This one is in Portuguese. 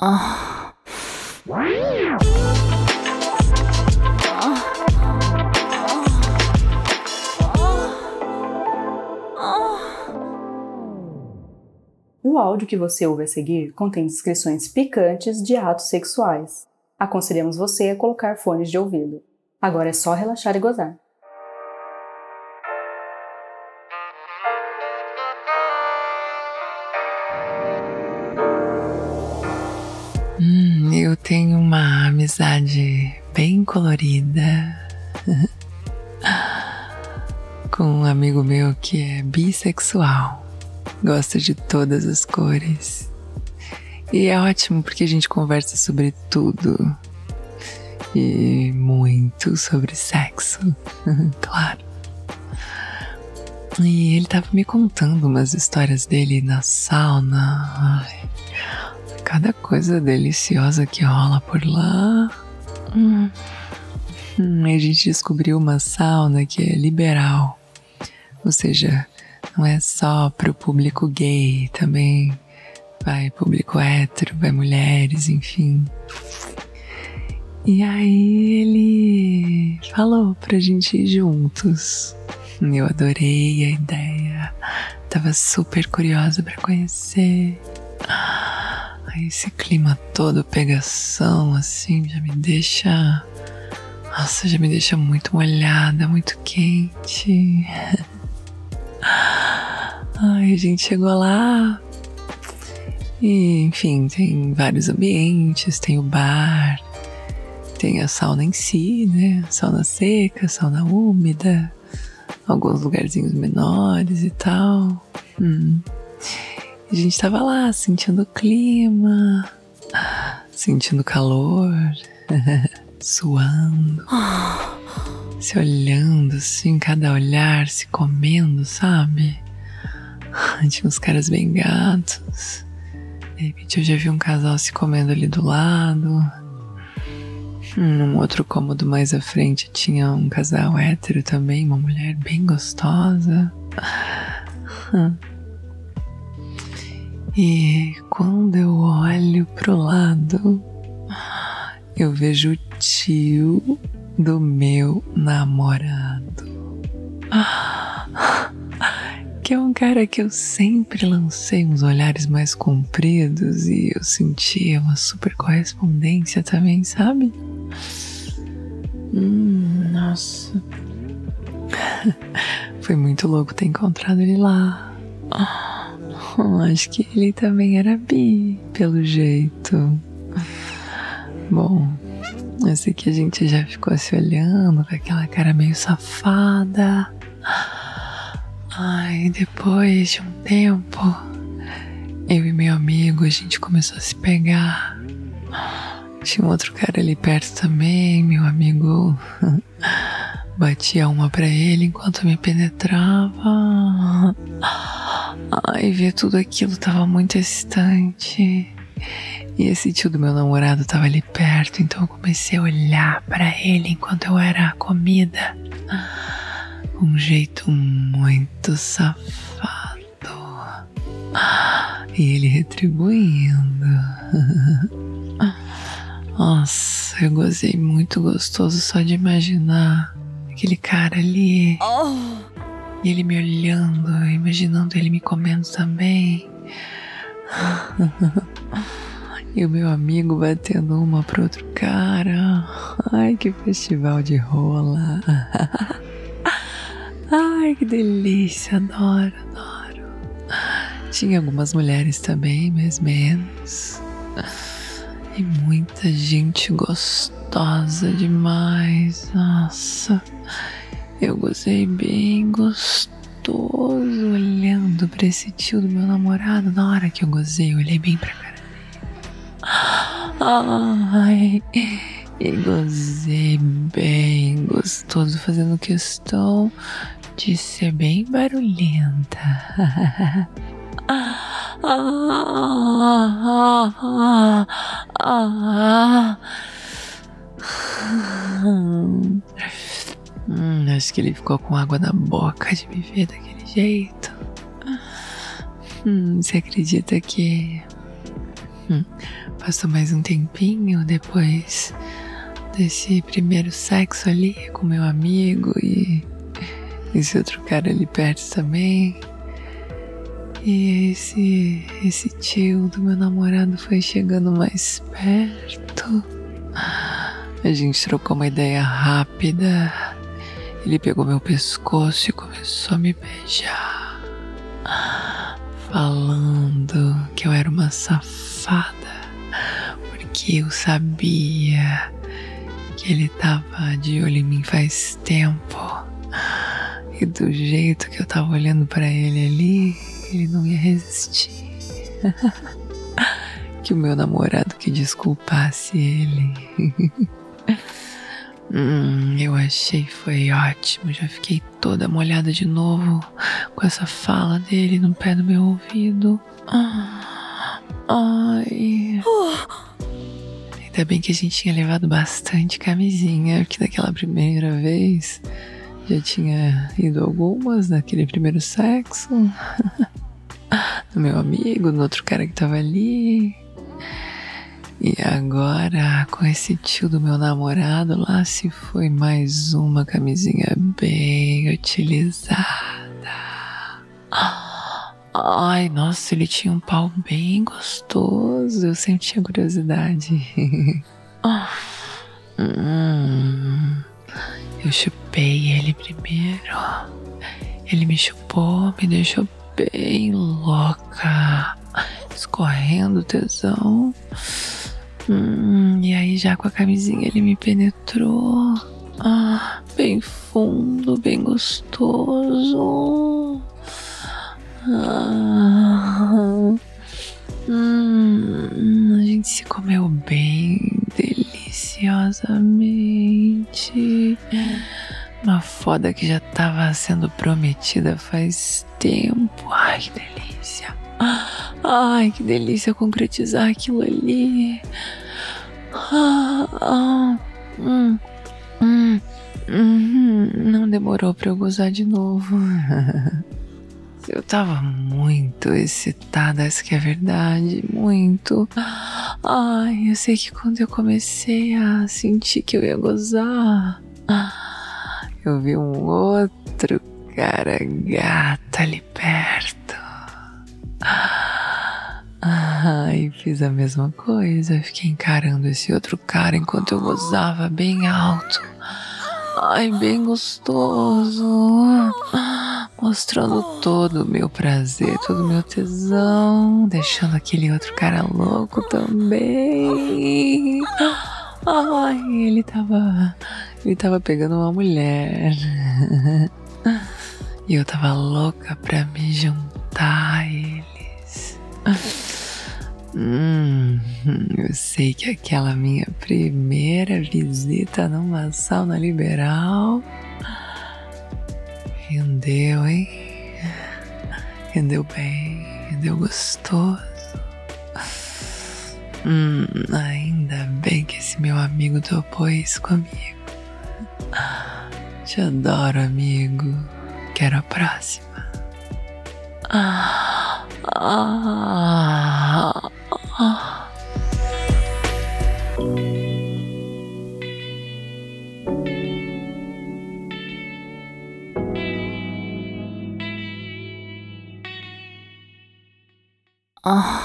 O áudio que você ouve a seguir contém descrições picantes de atos sexuais. Aconselhamos você a colocar fones de ouvido. Agora é só relaxar e gozar. Amizade bem colorida com um amigo meu que é bissexual. Gosta de todas as cores. E é ótimo porque a gente conversa sobre tudo. E muito sobre sexo, claro. E ele tava me contando umas histórias dele na sauna. Ai, cada coisa deliciosa que rola por lá. Hum. Hum, a gente descobriu uma sauna que é liberal, ou seja, não é só para o público gay, também vai público hétero, vai mulheres, enfim. E aí ele falou pra gente ir juntos. Eu adorei a ideia, tava super curiosa para conhecer. Aí esse clima todo, pegação, assim, já me deixa. Nossa, já me deixa muito molhada, muito quente. Ai, a gente chegou lá. E, enfim, tem vários ambientes, tem o bar, tem a sauna em si, né? Sauna seca, sauna úmida, alguns lugarzinhos menores e tal. Hum. A gente tava lá sentindo o clima, sentindo calor, suando, se olhando assim, cada olhar se comendo, sabe? Tinha uns caras bem gatos. De repente eu já vi um casal se comendo ali do lado. Num outro cômodo mais à frente tinha um casal hétero também, uma mulher bem gostosa. E quando eu olho pro lado, eu vejo o tio do meu namorado. Que é um cara que eu sempre lancei uns olhares mais compridos e eu sentia uma super correspondência também, sabe? Hum, nossa. Foi muito louco ter encontrado ele lá. Oh, acho que ele também era bi, pelo jeito. Bom, eu sei que a gente já ficou se olhando com aquela cara meio safada. Ai, depois de um tempo, eu e meu amigo, a gente começou a se pegar. Tinha um outro cara ali perto também, meu amigo batia uma para ele enquanto me penetrava. Ai, ver tudo aquilo tava muito excitante. E esse tio do meu namorado tava ali perto, então eu comecei a olhar para ele enquanto eu era comida. Um jeito muito safado. E ele retribuindo. Nossa, eu gozei muito gostoso só de imaginar aquele cara ali. E ele me olhando, imaginando ele me comendo também. E o meu amigo batendo uma pro outro cara. Ai, que festival de rola. Ai, que delícia, adoro, adoro. Tinha algumas mulheres também, mas menos. E muita gente gostosa demais. Nossa, eu gozei bem gostoso olhando para esse tio do meu namorado. Na hora que eu gozei, eu olhei bem pra cara dele. Ai, e gozei bem gostoso, fazendo questão de ser bem barulhenta. Hum, acho que ele ficou com água na boca de me ver daquele jeito. Hum, você acredita que Hum, passou mais um tempinho depois desse primeiro sexo ali com meu amigo e esse outro cara ali perto também. E esse, esse tio do meu namorado foi chegando mais perto. A gente trocou uma ideia rápida. Ele pegou meu pescoço e começou a me beijar, falando que eu era uma safada, porque eu sabia que ele tava de olho em mim faz tempo. E do jeito que eu tava olhando para ele ali, ele não ia resistir. que o meu namorado que desculpasse ele. hum, eu achei foi ótimo. Já fiquei toda molhada de novo com essa fala dele no pé do meu ouvido. Ah, ai. Ainda bem que a gente tinha levado bastante camisinha, porque daquela primeira vez já tinha ido algumas naquele primeiro sexo. no meu amigo, no outro cara que tava ali. E agora, com esse tio do meu namorado, lá se foi mais uma camisinha bem utilizada. Ai, nossa, ele tinha um pau bem gostoso. Eu sempre tinha curiosidade. hum, eu chupei ele primeiro. Ele me chupou, me deixou bem louca, escorrendo tesão. Hum, e aí já com a camisinha ele me penetrou. Ah, bem fundo, bem gostoso. Ah, hum, a gente se comeu bem, deliciosamente. Uma foda que já tava sendo prometida faz tempo. Ai, que delícia. Ai, que delícia concretizar aquilo ali. Ah, ah, hum, hum, hum, não demorou pra eu gozar de novo. Eu tava muito excitada, essa que é a verdade, muito. Ai, eu sei que quando eu comecei a sentir que eu ia gozar, eu vi um outro cara gato ali perto. Ai, fiz a mesma coisa. Fiquei encarando esse outro cara enquanto eu gozava bem alto. Ai, bem gostoso. Mostrando todo o meu prazer, todo o meu tesão. Deixando aquele outro cara louco também. Ai, ele tava. Ele tava pegando uma mulher. E eu tava louca pra me juntar a eles. Hum, eu sei que aquela minha primeira visita numa sauna liberal rendeu, hein? Rendeu bem, rendeu gostoso. Hum, ainda bem que esse meu amigo topou isso comigo. Te adoro, amigo. Quero a próxima. Ah, ah. Ah.